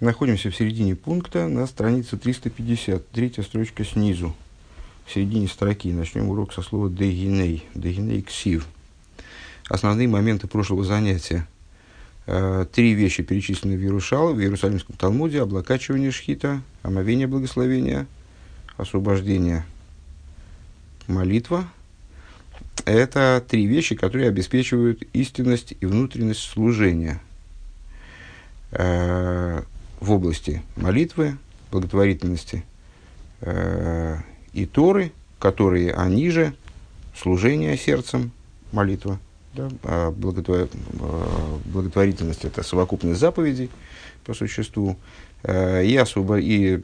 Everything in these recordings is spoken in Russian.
Находимся в середине пункта на странице 350, третья строчка снизу, в середине строки. Начнем урок со слова «дегиней», «дегиней ксив». Основные моменты прошлого занятия. Э, три вещи перечислены в Иерушал, в Иерусалимском Талмуде, облакачивание шхита, омовение благословения, освобождение, молитва. Это три вещи, которые обеспечивают истинность и внутренность служения э, – в области молитвы, благотворительности э, и Торы, которые они же служение сердцем, молитва. Да? А благотвор... Э, благотворительность – это совокупность заповедей по существу. Э, и, освобо... и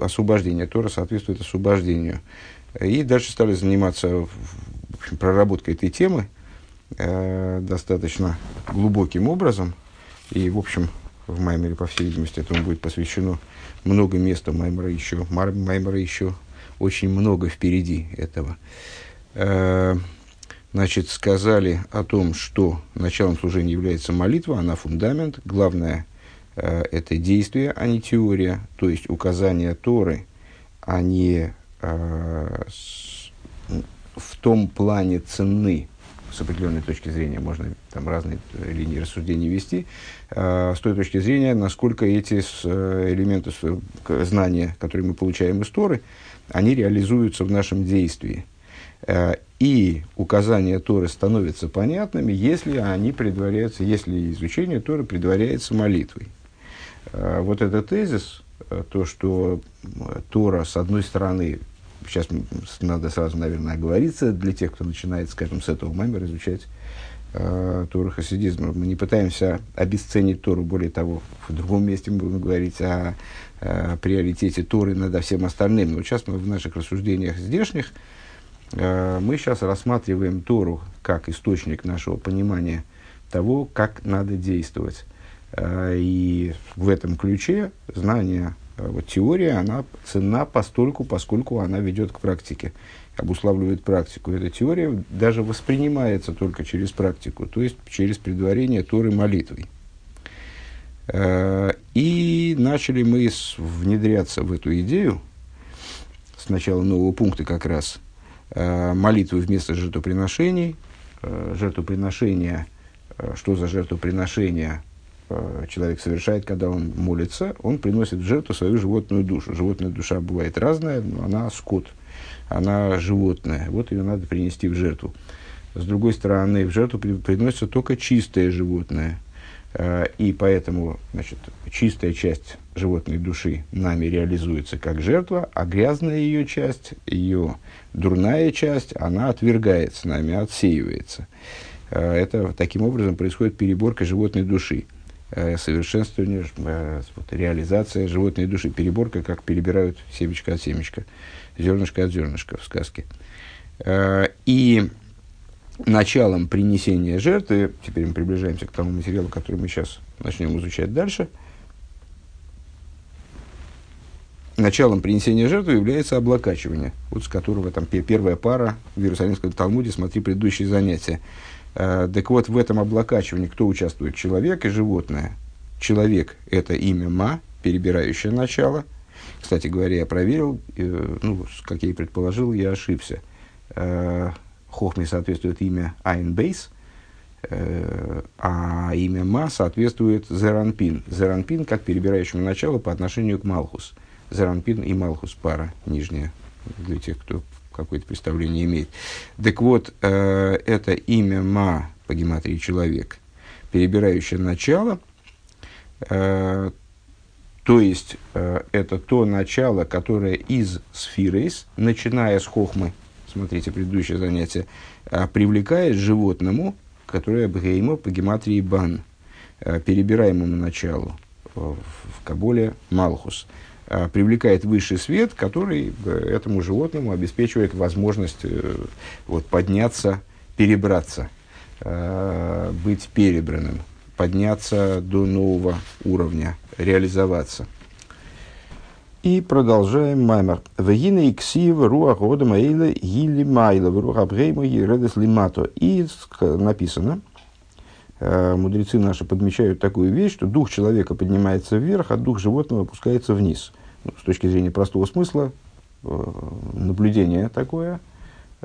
освобождение Тора соответствует освобождению. И дальше стали заниматься в общем, проработкой этой темы э, достаточно глубоким образом. И, в общем, в Маймере, по всей видимости, этому будет посвящено много места Маймера еще. Маймера еще очень много впереди этого. Э, значит, сказали о том, что началом служения является молитва, она фундамент. Главное э, – это действие, а не теория, то есть указание Торы, а не э, в том плане цены, с определенной точки зрения, можно там разные линии рассуждений вести, э, с той точки зрения, насколько эти э, элементы знания, которые мы получаем из Торы, они реализуются в нашем действии. Э, и указания Торы становятся понятными, если они предваряются, если изучение Торы предваряется молитвой. Вот этот тезис, то, что Тора, с одной стороны, сейчас надо сразу, наверное, оговориться для тех, кто начинает, скажем, с этого маймера изучать э, Тору хасидизм. Мы не пытаемся обесценить Тору, более того, в другом месте мы будем говорить о, о приоритете Торы над всем остальным. Но сейчас мы в наших рассуждениях здешних, э, мы сейчас рассматриваем Тору как источник нашего понимания того, как надо действовать. Э, и в этом ключе знание Э, вот теория, она ценна постольку, поскольку она ведет к практике, обуславливает практику. Эта теория даже воспринимается только через практику, то есть через предварение Торы молитвой. Э, и начали мы внедряться в эту идею, с начала нового пункта как раз, э, молитвы вместо жертвоприношений. Жертвоприношение, что за Э, человек совершает, когда он молится, он приносит в жертву свою животную душу. Животная душа бывает разная, но она скот, она животное. Вот ее надо принести в жертву. С другой стороны, в жертву приносится только чистое животное. Э, и поэтому значит, чистая часть животной души нами реализуется как жертва, а грязная ее часть, ее дурная часть, она отвергается нами, отсеивается. Э, это таким образом происходит переборка животной души. Э, совершенствование, э, реализация животной души, переборка, как перебирают семечко от семечка, зернышко от зернышка в сказке. Э, и началом принесения жертвы, теперь мы приближаемся к тому материалу, который мы сейчас начнем изучать дальше, началом принесения жертвы является облакачивание, вот с которого там первая пара в Иерусалимском Талмуде, смотри предыдущие занятия. Э, так вот, в этом облакачивании кто участвует? Человек и животное. Человек – это имя Ма, перебирающее начало. Кстати говоря, я проверил, э, ну, как я и предположил, я ошибся. Э, Хохме соответствует имя Айнбейс, а имя Ма соответствует Зеранпин. Зеранпин как перебирающему начало по отношению к Малхус. Зеранпин и Малхус пара нижняя, для тех, кто какое-то представление имеет. Так вот, э, это имя Ма по гематрии человек, перебирающее начало, э, то есть э, это то начало, которое из сфирейс, начиная с хохмы, смотрите предыдущее занятие, э, привлекает животному, которое бгеймо по гематрии бан, э, перебираемому началу, э, в Каболе Малхус. А, привлекает высший свет, который э, этому животному обеспечивает возможность э, вот, подняться, перебраться, э, быть перебранным, подняться до нового уровня, реализоваться. И продолжаем маймер. Вегина и ксив руах одама эйла гили майла, руах абгейма ередес лимато. И написано, э, мудрецы наши подмечают такую вещь, что дух человека поднимается вверх, а дух животного опускается вниз. С точки зрения простого смысла, э, наблюдение такое,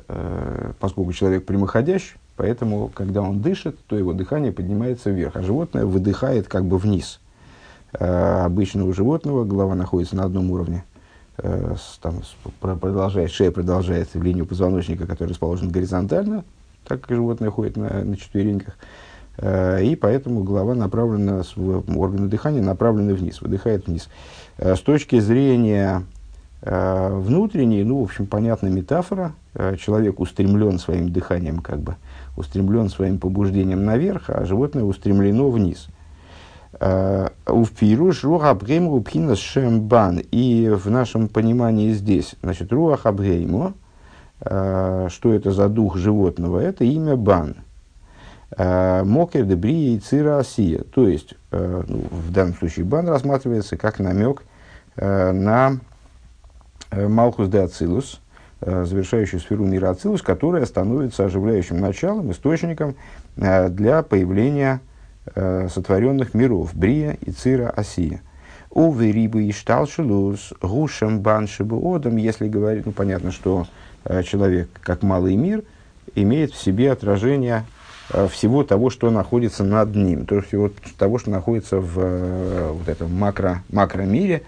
э, поскольку человек прямоходящий, поэтому, когда он дышит, то его дыхание поднимается вверх, а животное выдыхает как бы вниз. Э, обычно у животного голова находится на одном уровне, там, продолжает, шея продолжает линию позвоночника, который расположен горизонтально, так как животное ходит на, на четвереньках. И поэтому голова направлена, органы дыхания направлены вниз, выдыхает вниз. С точки зрения внутренней, ну, в общем, понятная метафора. Человек устремлен своим дыханием, как бы, устремлен своим побуждением наверх, а животное устремлено вниз. Уфпируш руах абгейму пхинас шембан. И в нашем понимании здесь, значит, руах абгейму, что это за дух животного, это имя бан. Мокер дебри и цира асия. То есть, ну, в данном случае бан рассматривается как намек на Малхус де Ацилус, завершающую сферу мира Ацилус, которая становится оживляющим началом, источником для появления э, сотворенных миров, Брия и Цира Осия. У Верибы и Шталшелус, Гушем Баншибу Одам, если говорить, ну понятно, что э, человек, как малый мир, имеет в себе отражение э, всего того, что находится над ним, то есть всего того, что находится в э, вот этом макро, макромире,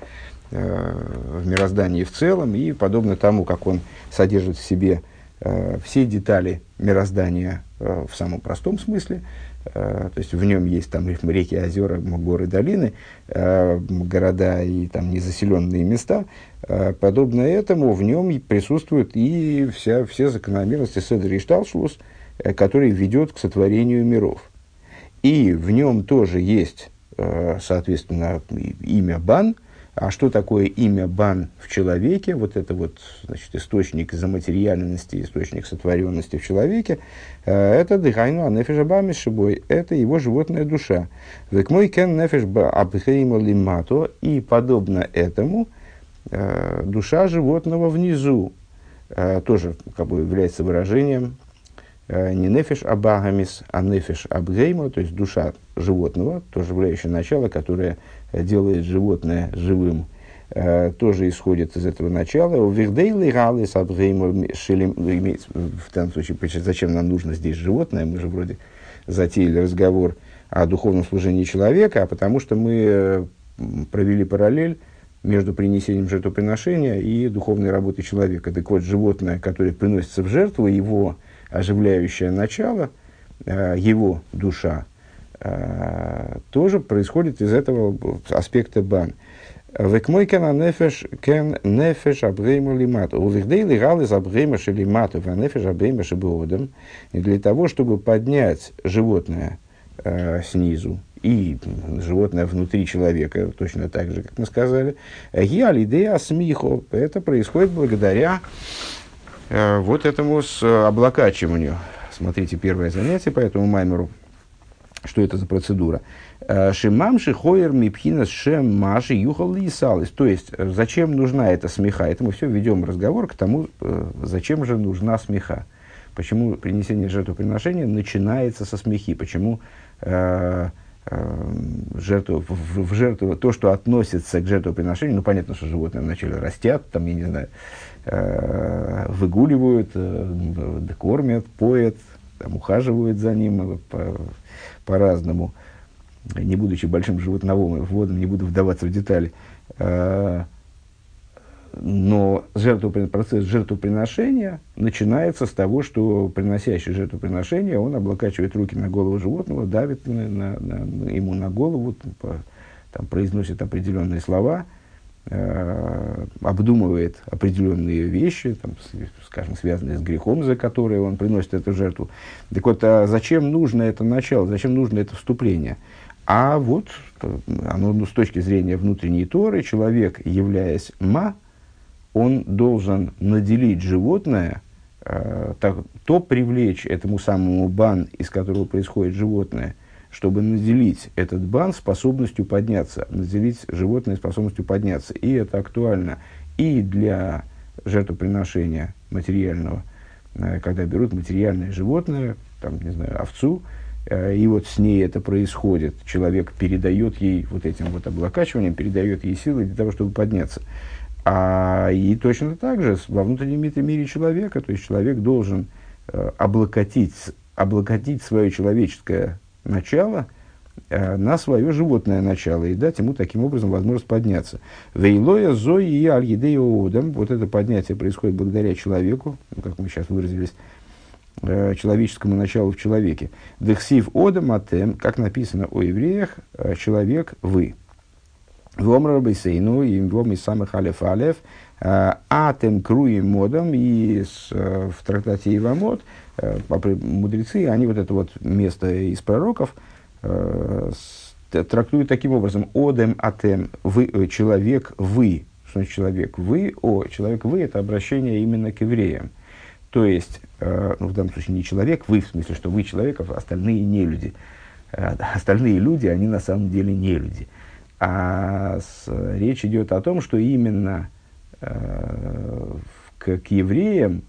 э, в мироздании в целом, и подобно тому, как он содержит в себе э, все детали мироздания э, в самом простом смысле, Э, то есть в нем есть там реки, озера, горы, долины, э, города и там незаселенные места. Э, подобно этому в нем присутствуют и вся, все закономерности Седер и Шталшлус, который ведет к сотворению миров. И в нем тоже есть, соответственно, имя Бан – а что такое имя Бан в человеке? Вот это вот значит, источник заматериальности, источник сотворенности в человеке. Э, это дыхайну анефеша бамишибой. Это его животная душа. Век мой кен абхейма лимато. И подобно этому э, душа животного внизу э, тоже как бы является выражением не нефеш абагамис, а нефеш абгейма, то есть душа животного, тоже являющее начало, которое делает животное живым, э, тоже исходит из этого начала. У Вихдейлы Галы в данном случае, зачем нам нужно здесь животное, мы же вроде затеяли разговор о духовном служении человека, а потому что мы э, провели параллель между принесением жертвоприношения и духовной работой человека. Так вот, животное, которое приносится в жертву, его оживляющее начало, э, его душа, Э, тоже происходит из этого аспекта бан. Векмой кена нефеш кен нефеш абгейма лимату. У вихдей лигал из абгейма шелимату, а нефеш абгейма шебеодом. И для того, чтобы поднять животное э, снизу и животное внутри человека, точно так же, как мы сказали, гиалидея смихо. Это происходит благодаря э, вот этому с облакачиванию. Смотрите первое занятие по этому маймеру что это за процедура? Э, Шимамши хоер мипхинас шем маши юхал лисалис. То есть, э, зачем нужна эта смеха? Это мы все ведем разговор к тому, э, зачем же нужна смеха. Почему принесение жертвоприношения начинается со смехи? Почему э, э, жертву, в, в жертву, то, что относится к жертвоприношению, ну, понятно, что животные вначале растят, там, я не знаю, э, выгуливают, э, кормят, поят, там, ухаживают за ним, по-разному, не будучи большим животноводом, не буду вдаваться в детали. Но жертвоприн, процесс жертвоприношения начинается с того, что приносящий жертвоприношение, он облокачивает руки на голову животного, давит на, на, на, ему на голову, там, произносит определенные слова, э, обдумывает определенные вещи, там, скажем, связанные с грехом, за которые он приносит эту жертву. Так вот, а зачем нужно это начало, зачем нужно это вступление? А вот оно ну, с точки зрения внутренней Торы, человек, являясь ма, он должен наделить животное, э, так, то привлечь этому самому бан, из которого происходит животное – чтобы наделить этот бан способностью подняться, наделить животное способностью подняться. И это актуально и для жертвоприношения материального, э, когда берут материальное животное, там, не знаю, овцу, Э, и вот с ней это происходит. Человек передает ей вот этим вот облокачиванием, передает ей силы для того, чтобы подняться. А и точно так же во внутреннем мире человека, то есть человек должен э, облокотить, облокотить свое человеческое начало э, на свое животное начало и дать ему таким образом возможность подняться. Вейлоя, Зои и Аль-Едея Одам, вот это поднятие происходит благодаря человеку, ну, как мы сейчас выразились, Э, человеческому началу в человеке. Дехсив одам атем, как написано о евреях, э, человек вы. Вомра бейсейну, и вом из самых алеф алеф, атем круим модом, и в трактате Ивамот, мудрецы, они вот это вот место из пророков трактуют таким образом, одем атем, вы, человек вы, что значит человек вы, о, человек вы, это обращение именно к евреям. То есть, э, ну, в данном случае не человек, вы, в смысле, что вы человек, а остальные не люди. Э, остальные люди, они на самом деле не люди. А с, речь идет о том, что именно э, к, к евреям,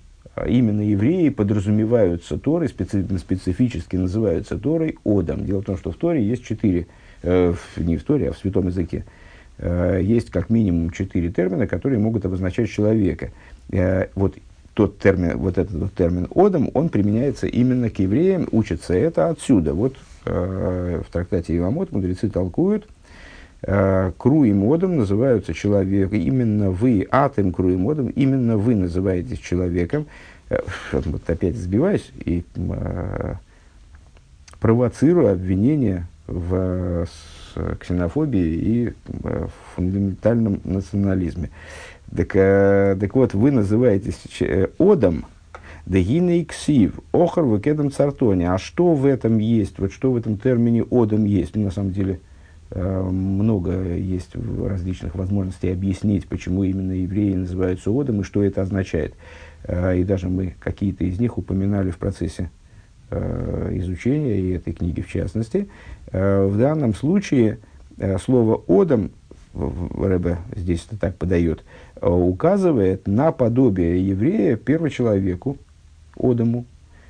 именно евреи подразумеваются Торой, специ, специфически называются Торой Одом. Дело в том, что в Торе есть четыре, э, не в Торе, а в святом языке, э, есть как минимум четыре термина, которые могут обозначать человека. Э, вот тот термин, вот этот вот термин «одам», он применяется именно к евреям, учится это отсюда. Вот э, в трактате Ивамот мудрецы толкуют, э, «круим одам» называются человек, именно вы, атом круим одам, именно вы называетесь человеком. Э, вот опять сбиваюсь и э, провоцирую обвинение в ксенофобии и э, фундаментальном национализме. Так, так вот, вы называетесь Одом, Дегина и Ксив, Охар Векедом Цартоне. А что в этом есть? Вот что в этом термине Одом есть? Ну, на самом деле, много есть различных возможностей объяснить, почему именно евреи называются Одом и что это означает. Э, и даже мы какие-то из них упоминали в процессе э, изучения, и этой книги в частности. Э, в данном случае э, слово «одом» Рэбе здесь это так подает, э, указывает на подобие еврея первочеловеку, Одаму,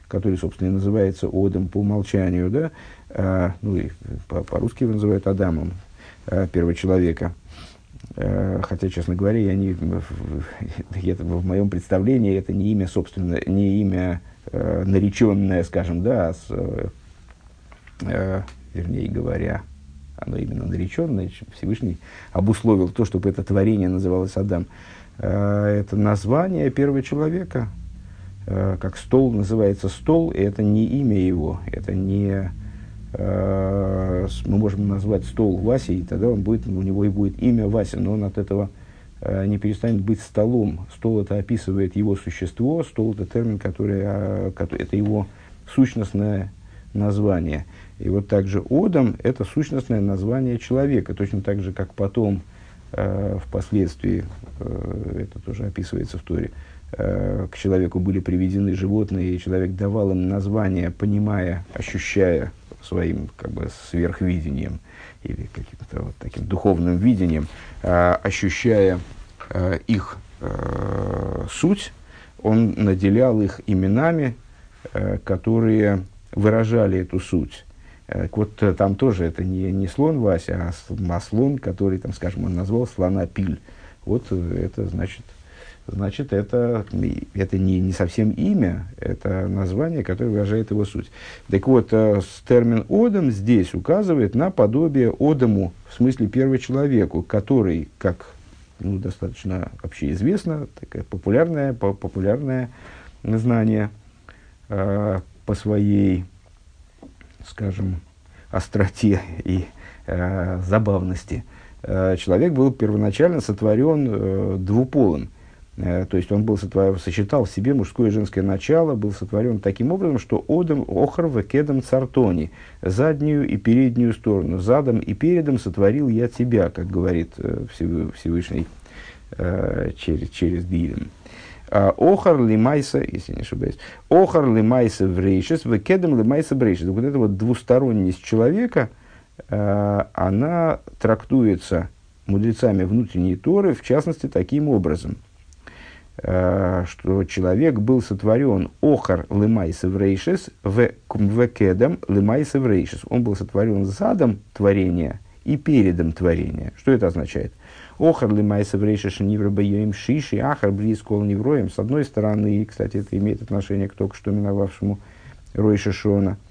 который, собственно, и называется Одам по умолчанию, да, ну и по- по-русски его называют Адамом, а, первого человека. А, хотя, честно говоря, я не, это, в моем представлении это не имя, собственно, не имя нареченное, скажем, да, а с, вернее говоря, оно именно нареченное, Всевышний обусловил то, чтобы это творение называлось Адам. Э, это название первого человека, э, как стол называется стол, и это не имя его, это не... Э, мы можем назвать стол Васей, тогда он будет, у него и будет имя Вася, но он от этого не перестанет быть столом. Стол это описывает его существо, стол это термин, который, это его сущностное название – и вот также Одам – это сущностное название человека, точно так же, как потом, э, впоследствии, э, это тоже описывается в Торе, э, к человеку были приведены животные, и человек давал им название, понимая, ощущая своим как бы, сверхвидением или каким-то вот таким духовным видением, э, ощущая э, их э, суть, он наделял их именами, э, которые выражали эту суть. Э, вот э, там тоже это не, не слон Вася, а слон, который, там, скажем, он назвал слона Пиль. Вот э, это значит, значит это, это не, не совсем имя, это название, которое выражает его суть. Так вот, термин «одам» здесь указывает на подобие «одаму», в смысле первочеловеку, который, как ну, достаточно общеизвестно, такое популярное, популярное знание э, по своей скажем, остроте и э, забавности, э, человек был первоначально сотворен э, двуполым. Э, то есть он был сотворен, сочетал в себе мужское и женское начало, был сотворен таким образом, что одам охр векедом цартони, заднюю и переднюю сторону, задом и передом сотворил я тебя, как говорит э, Всевышний э, через, через Дилем. А, охар лимайса, если не ошибаюсь, охар лимайса в рейшес, векедем лимайса в рейшес. Вот эта вот двусторонность человека, она трактуется мудрецами внутренней Торы, в частности, таким образом. Что человек был сотворен охар лымайс еврейшис в кедом лымайс еврейшис. Он был сотворен задом творения и передом творения. Что это означает? Охар лимайса врейшиш нивра боем шиши, ахар близкол невроем. С одной стороны, кстати, это имеет отношение к только что миновавшему Ройша Шона. Э,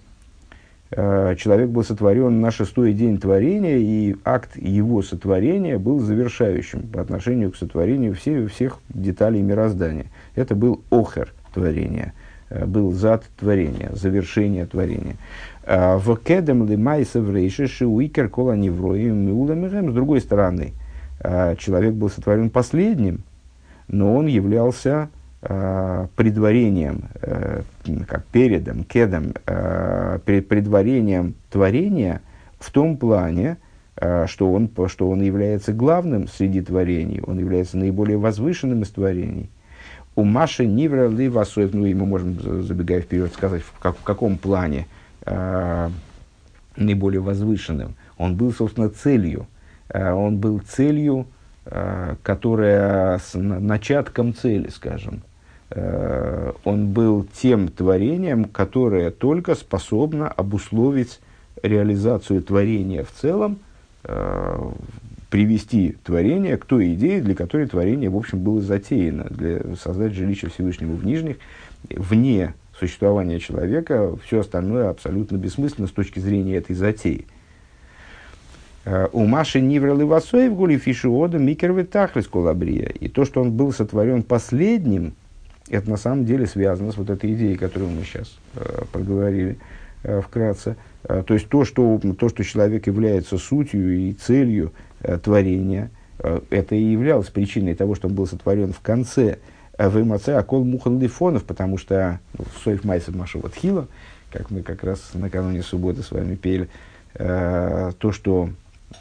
человек был сотворен на шестой день творения, и акт его сотворения был завершающим по отношению к сотворению всех, всех деталей мироздания. Это был охер творения, э, был зад творения, завершение творения. А, в кедем лимайса врейшиши уикер кола невроим миуламирем. С другой стороны, а, человек был сотворен последним, но он являлся предварением, э, как передом, кедом, предварением творения в том плане, что он, что он является главным среди творений, он является наиболее возвышенным из творений. У Маши Нивра Ливасоев, ну и мы можем, забегая вперед, сказать, в, как, в каком плане – э, наиболее возвышенным. Он был, собственно, целью. Э, он был целью, э, которая с начатком цели, скажем. Э, он был тем творением, которое только способно обусловить реализацию творения в целом, э, привести творение к той идее, для которой творение, в общем, было затеяно, для создать жилище Всевышнего в Нижних, вне существования человека, все остальное абсолютно бессмысленно с точки зрения этой затеи. Э, у Маши Ниврал и Васоев гули фишиода микервы колабрия. И то, что он был сотворен последним, это на самом деле связано с вот этой идеей, которую мы сейчас э, проговорили э, вкратце. Э, то есть то что, то, что человек является сутью и целью э, творения, э, это и являлось причиной того, что он был сотворен в конце в Имаце Акол Мухан Лифонов, потому что ну, Соев Майсер Машова Тхила, как мы как раз накануне субботы с вами пели, э, то, что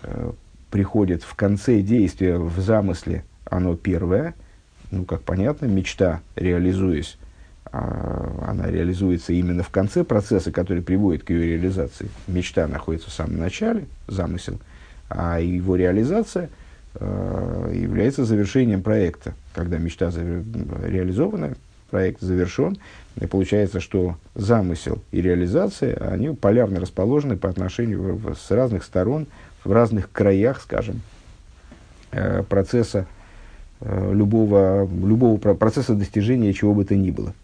э, приходит в конце действия, в замысле, оно первое, ну, как понятно, мечта, реализуясь, э, она реализуется именно в конце процесса, который приводит к ее реализации. Мечта находится в самом начале, замысел, а его реализация – Э, является завершением проекта. Когда мечта завер... реализована, проект завершен, и получается, что замысел и реализация, они полярно расположены по отношению в, с разных сторон, в разных краях, скажем, э, процесса любого, любого процесса достижения чего бы то ни было.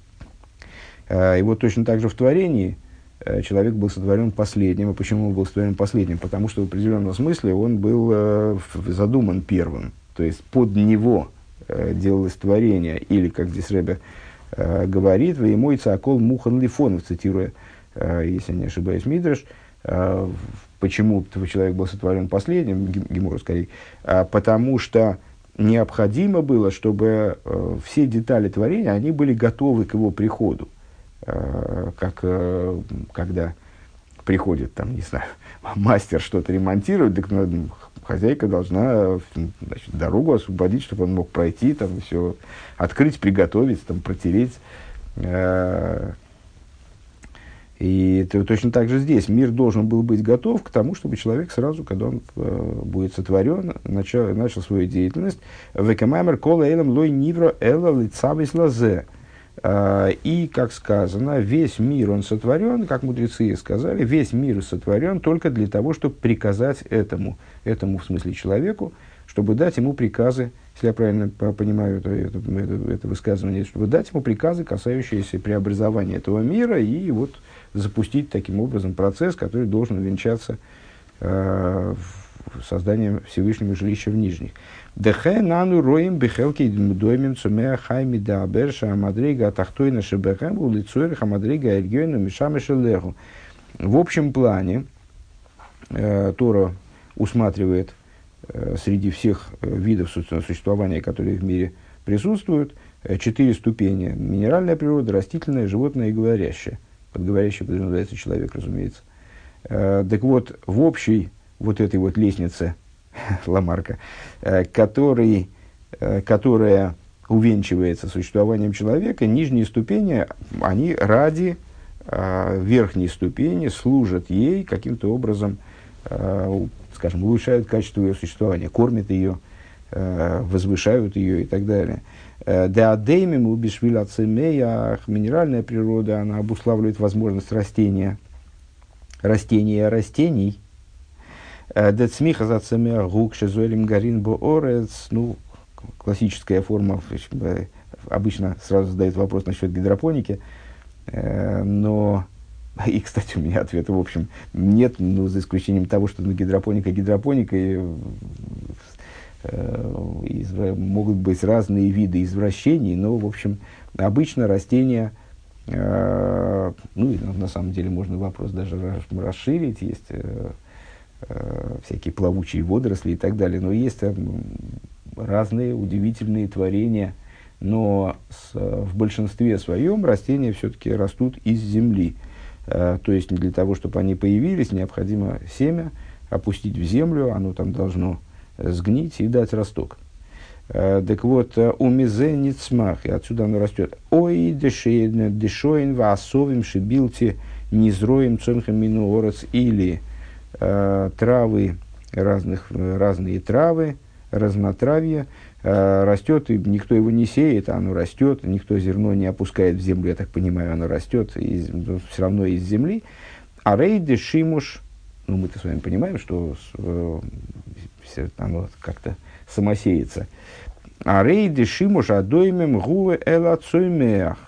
И вот точно так же в творении – Э, человек был сотворен последним. И почему он был сотворен последним? Потому что в определенном смысле он был э, задуман первым. То есть под него э, делалось творение. Или, как здесь Рэбе э, говорит, «Вы мой цакол мухан лифонов», цитируя, э, если не ошибаюсь, Мидраш, э, почему человек был сотворен последним, Гемор скорее, э, потому что необходимо было, чтобы э, все детали творения, они были готовы к его приходу. Э, как э, когда приходит, там, не знаю, мастер что-то ремонтировать, так ну, хозяйка должна значит, дорогу освободить, чтобы он мог пройти, там, все открыть, приготовить, там, протереть. И точно так же здесь мир должен был быть готов к тому, чтобы человек сразу, когда он э, будет сотворен, начал, начал свою деятельность. Векамаймер кола элем лой нивро эла лицавис лазе. А, и, как сказано, весь мир он сотворен, как мудрецы сказали, весь мир сотворен только для того, чтобы приказать этому, этому в смысле человеку, чтобы дать ему приказы, если я правильно понимаю это, это, это высказывание, чтобы дать ему приказы, касающиеся преобразования этого мира, и вот запустить таким образом процесс, который должен венчаться э, созданием Всевышнего жилища в Нижних. Дехе нану роим бехелки доймим цумея хайми да аберша амадрига атахтойна шебехем улицуэрих амадрига эльгёйну мишам. В общем плане э, Тора усматривает э, среди всех э, видов существования, которые в мире присутствуют, э, четыре ступени. Минеральная природа, растительная, животное и говорящее. Под подразумевается человек, разумеется. Э, так вот, в общей вот этой вот лестнице Ламарка, э, который, э, которая увенчивается существованием человека, нижние ступени, они ради верхней ступени служат ей каким-то образом, скажем, улучшают качество ее существования, кормят ее, возвышают ее и так далее. Деадеймим убишвиля цемея, минеральная природа, она обуславливает возможность растения, растения растений. Децмиха за цемея гук шезуэлем гарин боорец, ну, классическая форма, обычно сразу задают вопрос насчет гидропоники, но и, кстати, у меня ответа, в общем, нет, ну, за исключением того, что ну, гидропоника гидропоника, и, э, могут быть разные виды извращений, но, в общем, обычно растения, э, ну, и на, самом деле можно вопрос даже расширить, есть э, всякие плавучие водоросли и так далее, но есть разные удивительные творения, но с, в большинстве своем растения все-таки растут из земли. То есть для того, чтобы они появились, необходимо семя опустить в землю, оно там должно сгнить и дать росток. Э, так вот, э, у мизе ницмах, и отсюда оно растет. Ой, дешоин ваасовим шибилти низроем цонхам минуорец или э, травы, разных, разные травы, разнотравье, Э, растет, и никто его не сеет, а оно растет, никто зерно не опускает в землю, я так понимаю, оно растет из, ну, все равно из земли. А рейды шимуш, ну мы-то с вами понимаем, что э, оно как-то самосеется. А рейды шимуш адоймем гуве элацоймеах.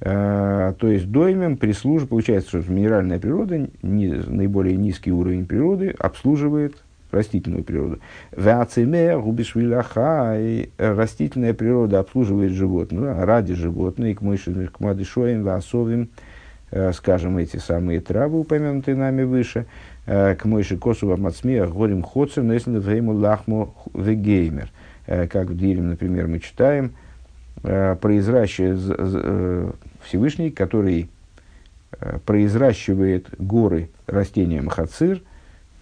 Э, то есть доймем прислуживает, получается, что минеральная природа, не, наиболее низкий уровень природы, обслуживает растительную природу. Вацимея губишвиляха, и растительная природа обслуживает животных, ради животных, к мыши, к мадышоим, васовим, э, скажем, эти самые травы, упомянутые нами выше, э, к мыши косува мацмея, горим ходцер, но если время лахму вегеймер. Э, как в Дилем, например, мы читаем, произращивает Всевышний, который произращивает горы растения махацир –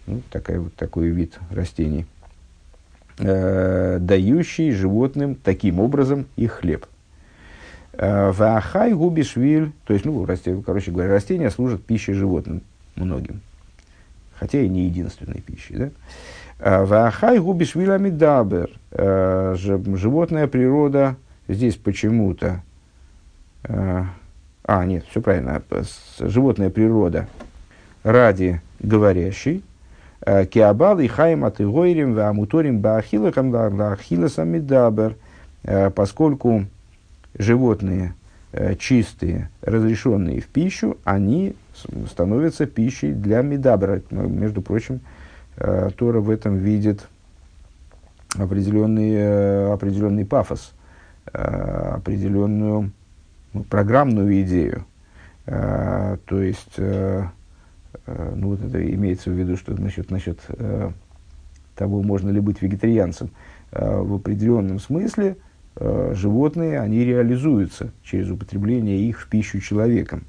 ну, такая, вот, такой вид растений, э, дающий животным таким образом их хлеб. Э, Ваахай губишвиль, то есть, ну, короче говоря, растения служат пищей животным многим, хотя и не единственной пищей. Да? Э, Ваахай губишвиль амидабер, э, животная природа здесь почему-то, а, нет, все правильно, животная природа ради говорящей, Киабал и хайм от игойрим в амуторим баахилакам баахиласам медабер, э, поскольку животные чистые, разрешенные в пищу, они становятся пищей для медабра. Между прочим, Тора в этом видит определенный, определенный пафос, определенную ну, программную идею. То есть Э, ну вот это имеется в виду, что насчет, насчет э, того, можно ли быть вегетарианцем. Э, в определенном смысле э, животные, они реализуются через употребление их в пищу человеком.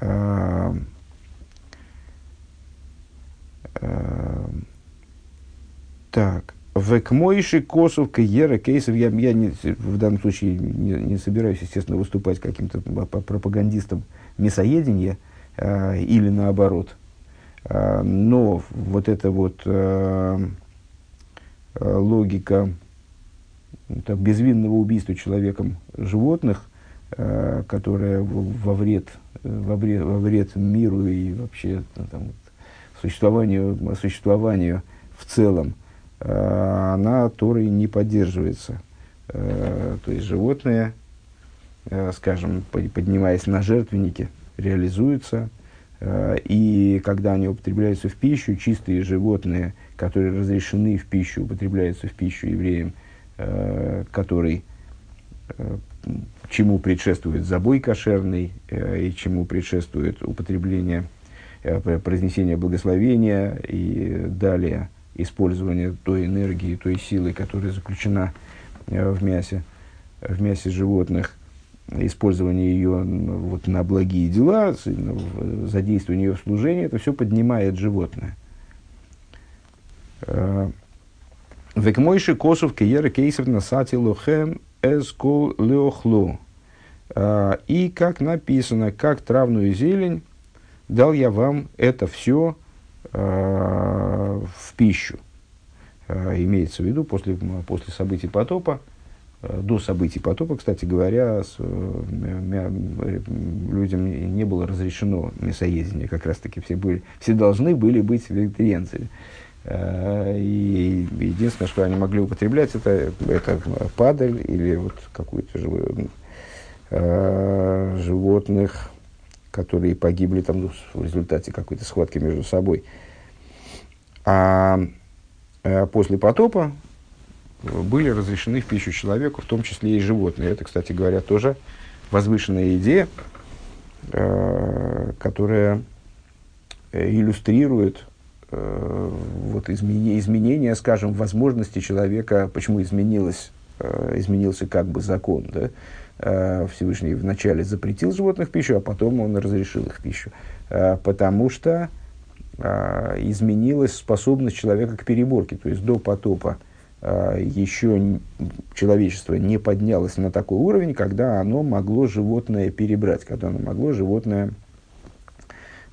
Э, э, так. Векмойши косов кьера кейсов. Я, я не, в данном случае не, не собираюсь, естественно, выступать каким-то пропагандистом мясоедения. Э, или наоборот. Э, но вот эта вот э, логика так, безвинного убийства человеком животных, которая во вред, во вред, во вред миру и вообще там, существованию, существованию в целом, она Торой не поддерживается. То есть животные, скажем, поднимаясь на жертвенники, реализуются. Э, и когда они употребляются в пищу, чистые животные, которые разрешены в пищу, употребляются в пищу евреям, э, который, э, чему предшествует забой кошерный и чему предшествует употребление, произнесение благословения и далее использование той энергии, той силы, которая заключена в мясе, в мясе животных – использование ее вот, на благие дела, задействование ее в служении, это все поднимает животное. Э, Векмойши косов киера кейсов насати лохем эскол леохлу. Э, и как написано, как травную зелень дал я вам это все э, в пищу. Имеется в виду после, после событий потопа, до событий потопа, кстати говоря, с, людям не было разрешено мясоедение, как раз таки все, были, все должны были быть вегетарианцами. И единственное, что они могли употреблять, это, это падаль или вот какую-то живую, э, животных, которые погибли там ну, в результате какой-то схватки между собой. А э, после потопа были разрешены в пищу человеку, в том числе и животные. Это, кстати говоря, тоже возвышенная идея, э, которая иллюстрирует э, вот изменение, скажем, возможности человека, почему изменилось, э, изменился как бы закон, да? э, Всевышний вначале запретил животных пищу, а потом он разрешил их пищу, э, потому что э, изменилась способность человека к переборке, то есть до потопа э, еще человечество не поднялось на такой уровень, когда оно могло животное перебрать, когда оно могло животное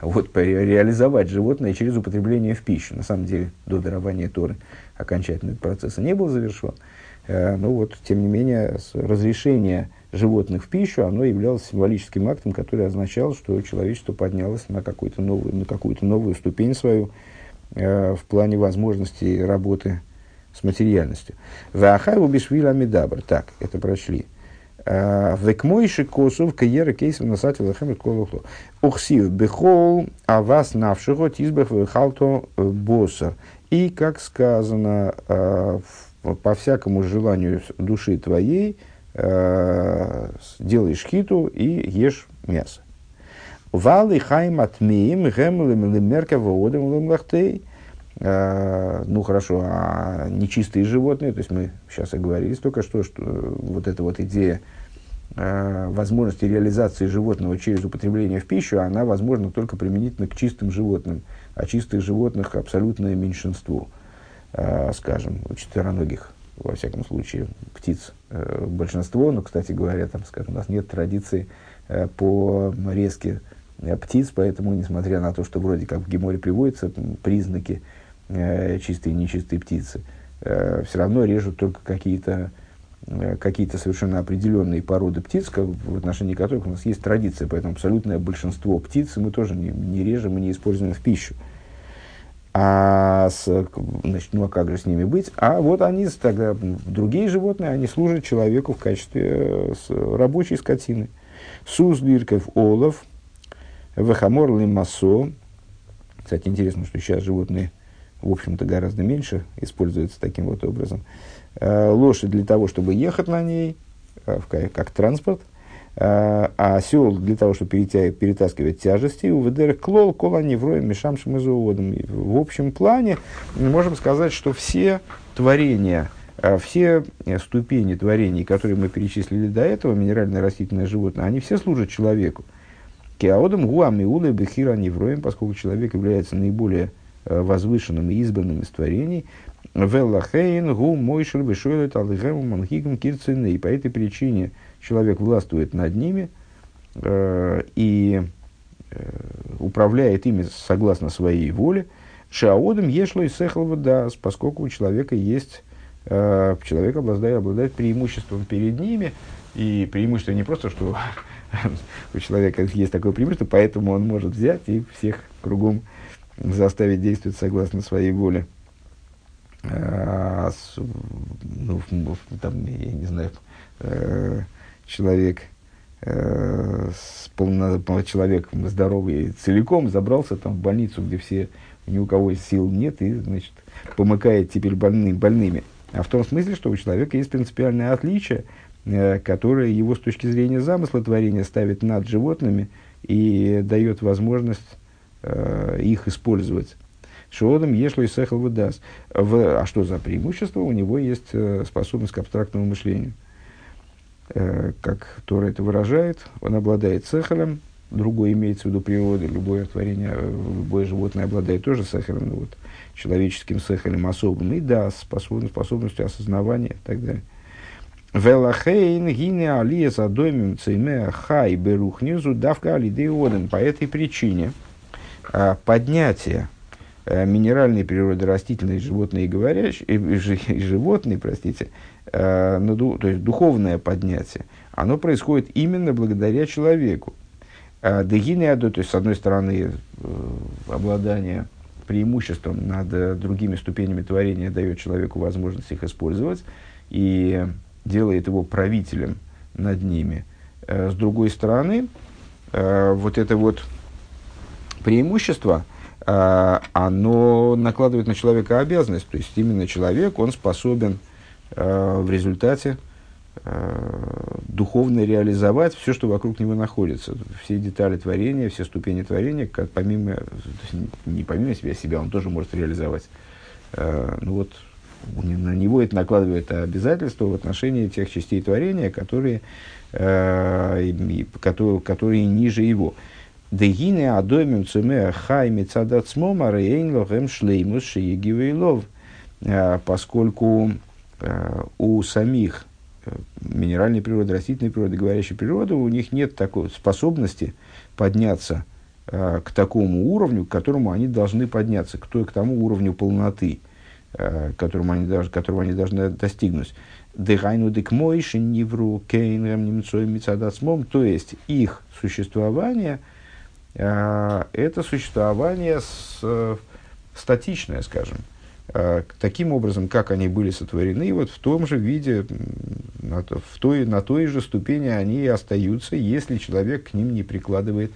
вот, реализовать животное через употребление в пищу. На самом деле, до дарования Торы окончательного процесса не был завершен. Э, но вот, тем не менее, разрешение животных в пищу, оно являлось символическим актом, который означал, что человечество поднялось на какую-то новую, на какую-то новую ступень свою э, в плане возможностей работы с материальностью. Вахайву бишвила амидабр. Так, это прочли. Э, Векмойши косов каера кейсов насати лахем колохло. Ухсив бехол а вас навшего тизбах вехалто э, босса. И, как сказано, э, по всякому желанию души твоей, делаешь хиту и ешь мясо. Валы хайм отмеем гемлем лемерка воодем лемлахтей. Ну хорошо, а нечистые животные, то есть мы сейчас оговорились только что, что вот эта вот идея э, возможности реализации животного через употребление в пищу, она возможна только применительно к чистым животным. А чистых животных абсолютное меньшинство, э, скажем, у четвероногих, во всяком случае, птиц э, большинство. Но, кстати говоря, там, скажем, у нас нет традиции э, по резке э, птиц, поэтому, несмотря на то, что вроде как в Геморе приводятся признаки э, чистой и нечистой птицы, э, все равно режут только какие-то Э, какие-то совершенно определенные породы птиц, в отношении которых у нас есть традиция, поэтому абсолютное большинство птиц мы тоже не, не режем и не используем в пищу. А, с, значит, ну а как же с ними быть? А вот они, тогда другие животные, они служат человеку в качестве с, рабочей скотины. Сус лирков олов, вахамор масо. Кстати, интересно, что сейчас животные, в общем-то, гораздо меньше используются таким вот образом. Э, лошадь для того, чтобы ехать на ней, э, как транспорт, э, а осел для того, чтобы перетаскивать тяжести, у ВДР клол, кола невроем, мешам шмазоводом. В общем плане мы можем сказать, что все творения, все ступени творений, которые мы перечислили до этого, минеральное растительное животное, они все служат человеку. Кеаодам гуами улы бехира невроем, поскольку человек является наиболее возвышенным и избранным из творений, Веллахейн гу мойшер бешуэлет алыгэм манхигам кирцины. И по этой причине человек властвует над ними э, и э, управляет ими согласно своей воле. Шаодом ешло и сехал дас, поскольку у человека есть, э, человек обладает, обладает преимуществом перед ними. И преимущество не просто, что у человека есть такое преимущество, поэтому он может взять и всех кругом заставить действовать согласно своей воле. А, ну, там, я не знаю, э, человек, э, полно, человек здоровый целиком забрался там в больницу, где все, ни у кого сил нет, и, значит, помыкает теперь больным, больными. А в том смысле, что у человека есть принципиальное отличие, э, которое его с точки зрения замысла творения ставит над животными и дает возможность их использовать Шиодом ешло и сехал выдаст. А что за преимущество? У него есть э, способность к абстрактному мышлению. Э, как Тора это выражает, он обладает сехалем, другой имеется в виду природы, любое творение, э, любое животное обладает тоже сехалем, ну, вот, человеческим сехалем особым, и да, способность, способностью осознавания и так далее. Велахейн гине алия задоймим цейме хай берухнизу давка алидеоден. По этой причине поднятие э, минеральной природы, растительной, животной и говорящей, и, и, животной, простите, э, на, то есть духовное поднятие, оно происходит именно благодаря человеку. Э, Дегинеаду, то есть, с одной стороны, э, обладание преимуществом над э, другими ступенями творения дает человеку возможность их использовать и делает его правителем над ними. С другой стороны, вот это вот преимущество, оно накладывает на человека обязанность. То есть именно человек, он способен в результате Э, духовно реализовать все, что вокруг него находится. Все детали творения, все ступени творения, как помимо, не помимо себя, себя он тоже может реализовать. Ну вот, на него это накладывает обязательство в отношении тех частей творения, которые, которые, которые ниже его. Дегине адомим цуме хай мецадат смомар эйнлохем шлеймус шиегивейлов. Поскольку у самих минеральной природы, растительной природы, говорящей природы, у них нет такой способности подняться э, к такому уровню, к которому они должны подняться, к, той, к тому уровню полноты, э, которому они, которого они должны достигнуть. Дыхайну декмойши нивру кейнрам немцой мицадацмом, то есть их существование, э, это существование с, э, статичное, скажем, Э, таким образом, как они были сотворены, вот в том же виде, на, в той, на той же ступени они и остаются, если человек к ним не прикладывает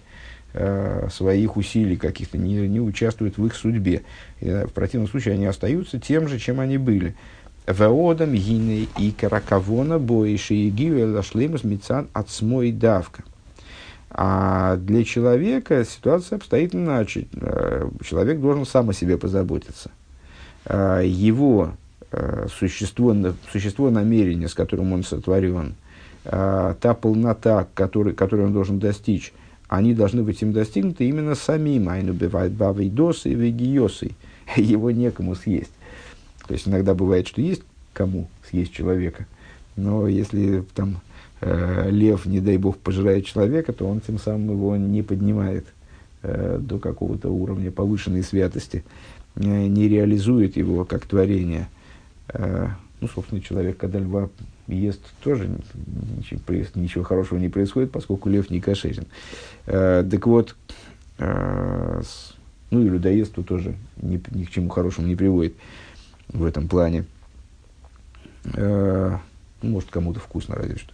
э, своих усилий каких-то, не, не участвует в их судьбе. И, в противном случае они остаются тем же, чем они были. Веодам гине и каракавона боиши и гиве мицан от смой давка. А для человека ситуация обстоит иначе. Э, человек должен сам о себе позаботиться. А, его а, существо, существо намерения, с которым он сотворен, та полнота, который, которую он должен достичь, они должны быть им достигнуты именно самим. Айну бывает бавой досы и вегиосы. Его некому съесть. То есть иногда бывает, что есть кому съесть человека. Но если там э, лев, не дай бог, пожирает человека, то он тем самым его не поднимает э, до какого-то уровня повышенной святости не реализует его как творение. Э, ну, собственно, человек, когда льва ест, тоже ничего, ничего хорошего не происходит, поскольку лев не кошерен. Э, так вот, э, ну и людоедство тоже ни, ни к чему хорошему не приводит в этом плане. Ну, может, кому-то вкусно, разве что.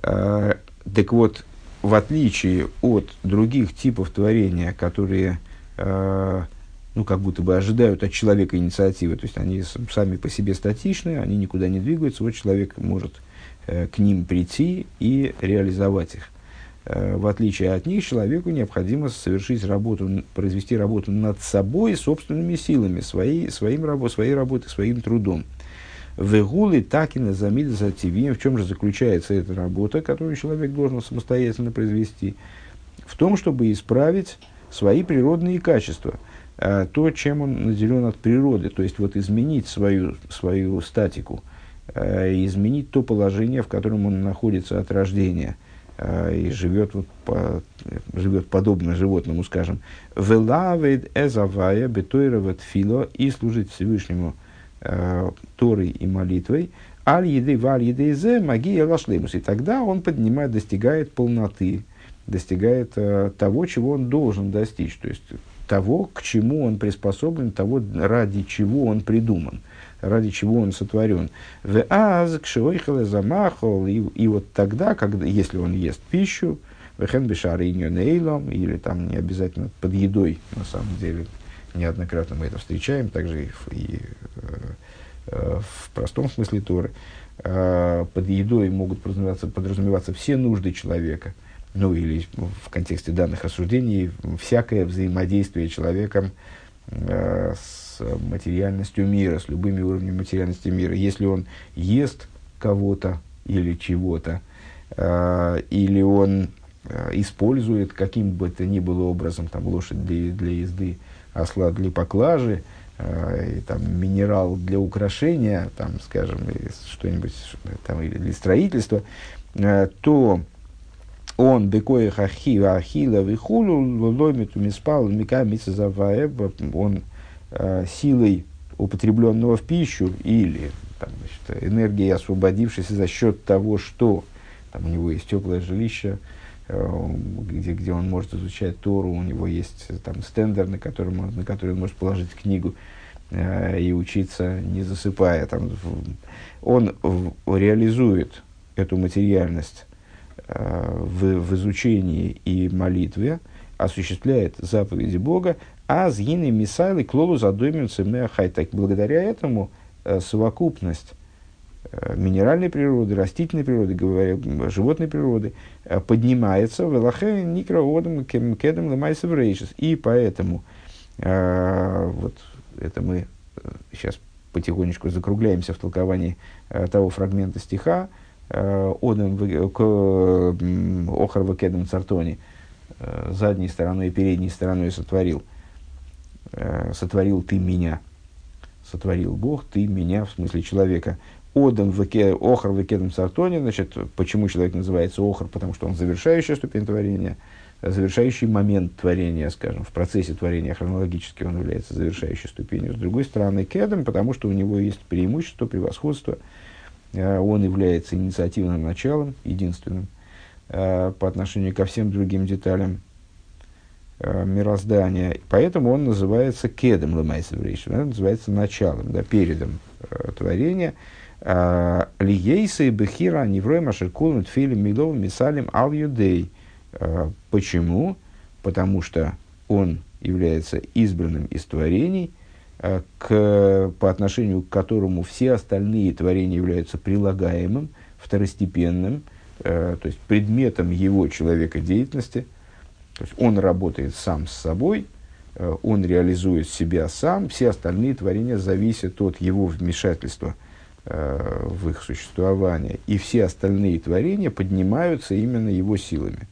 Так вот, в отличие от других типов творения, которые ну, как будто бы ожидают от человека инициативы. То есть они сами по себе статичны, они никуда не двигаются. Вот человек может э, к ним прийти и реализовать их. Э, в отличие от них, человеку необходимо совершить работу, произвести работу над собой собственными силами, своей, своим, своей работой, своим трудом. Вегулы так и назамид за В чем же заключается эта работа, которую человек должен самостоятельно произвести? В том, чтобы исправить свои природные качества – Э, то, чем он наделен от природы, то есть вот изменить свою, свою статику, э, изменить то положение, в котором он находится от рождения э, и живет, вот по, живет подобно животному, скажем. «Велавед эзавая бетойроват фило» и служить Всевышнему Торой и молитвой, аль еды валь еды зе магия лашлемус. И тогда он поднимает, достигает полноты, достигает того, чего он должен достичь. То есть того, к чему он приспособлен, того, ради чего он придуман, ради чего он сотворен. В аз замахал, и, вот тогда, когда, если он ест пищу, вехен нейлом, или там не обязательно под едой, на самом деле, неоднократно мы это встречаем, также и, и э, э, в простом смысле Торы, э, под едой могут подразумеваться, подразумеваться все нужды человека – ну или в контексте данных осуждений, всякое взаимодействие человеком э, с материальностью мира, с любыми уровнями материальности мира. Если он ест кого-то или чего-то, э, или он э, использует каким бы то ни было образом там, лошадь для, для езды, осла для поклажи, э, и, там, минерал для украшения, там, скажем, что-нибудь там, или для строительства, э, то он бекоих ахива ахила вихулу ломит миспал мика он э, силой употребленного в пищу или там, значит, энергией, освободившейся за счет того, что там, у него есть теплое жилище, где, где он может изучать Тору, у него есть там стендер, на, котором он, на который он может положить книгу э, и учиться, не засыпая. Там, он реализует эту материальность э, в, в изучении и молитве, осуществляет заповеди Бога, а с гины мисайлы клолу задумаются хайтак. Благодаря этому э, совокупность э, минеральной природы, растительной природы, говоря, животной природы, э, поднимается в Элахе Никроодом Кедом Лемайсов И поэтому, вот это мы сейчас потихонечку закругляемся в толковании того фрагмента стиха, Одам Охар Вакедом Цартони, задней стороной и передней стороной сотворил – Э, сотворил ты меня. Сотворил Бог, ты меня, в смысле человека. Одам веке, охр векедом сартоне, значит, почему человек называется охр? Потому что он завершающая ступень творения, завершающий момент творения, скажем, в процессе творения хронологически он является завершающей ступенью. С другой стороны, кедом, потому что у него есть преимущество, превосходство, э, он является инициативным началом, единственным, э, по отношению ко всем другим деталям э, мироздания. Поэтому он называется кедом лемайсеврейшн, он называется началом, да, передом творения. А, Лиейса и Бехира Неврой Машеркулм Тфилим Милов Мисалим Ал Юдей. А, почему? Потому что он является избранным из творений, а, к, по отношению к которому все остальные творения являются прилагаемым, второстепенным, э, то есть предметом его человека деятельности – то есть он работает сам с собой, э, он реализует себя сам, все остальные творения зависят от его вмешательства э, в их существование. И все остальные творения поднимаются именно его силами.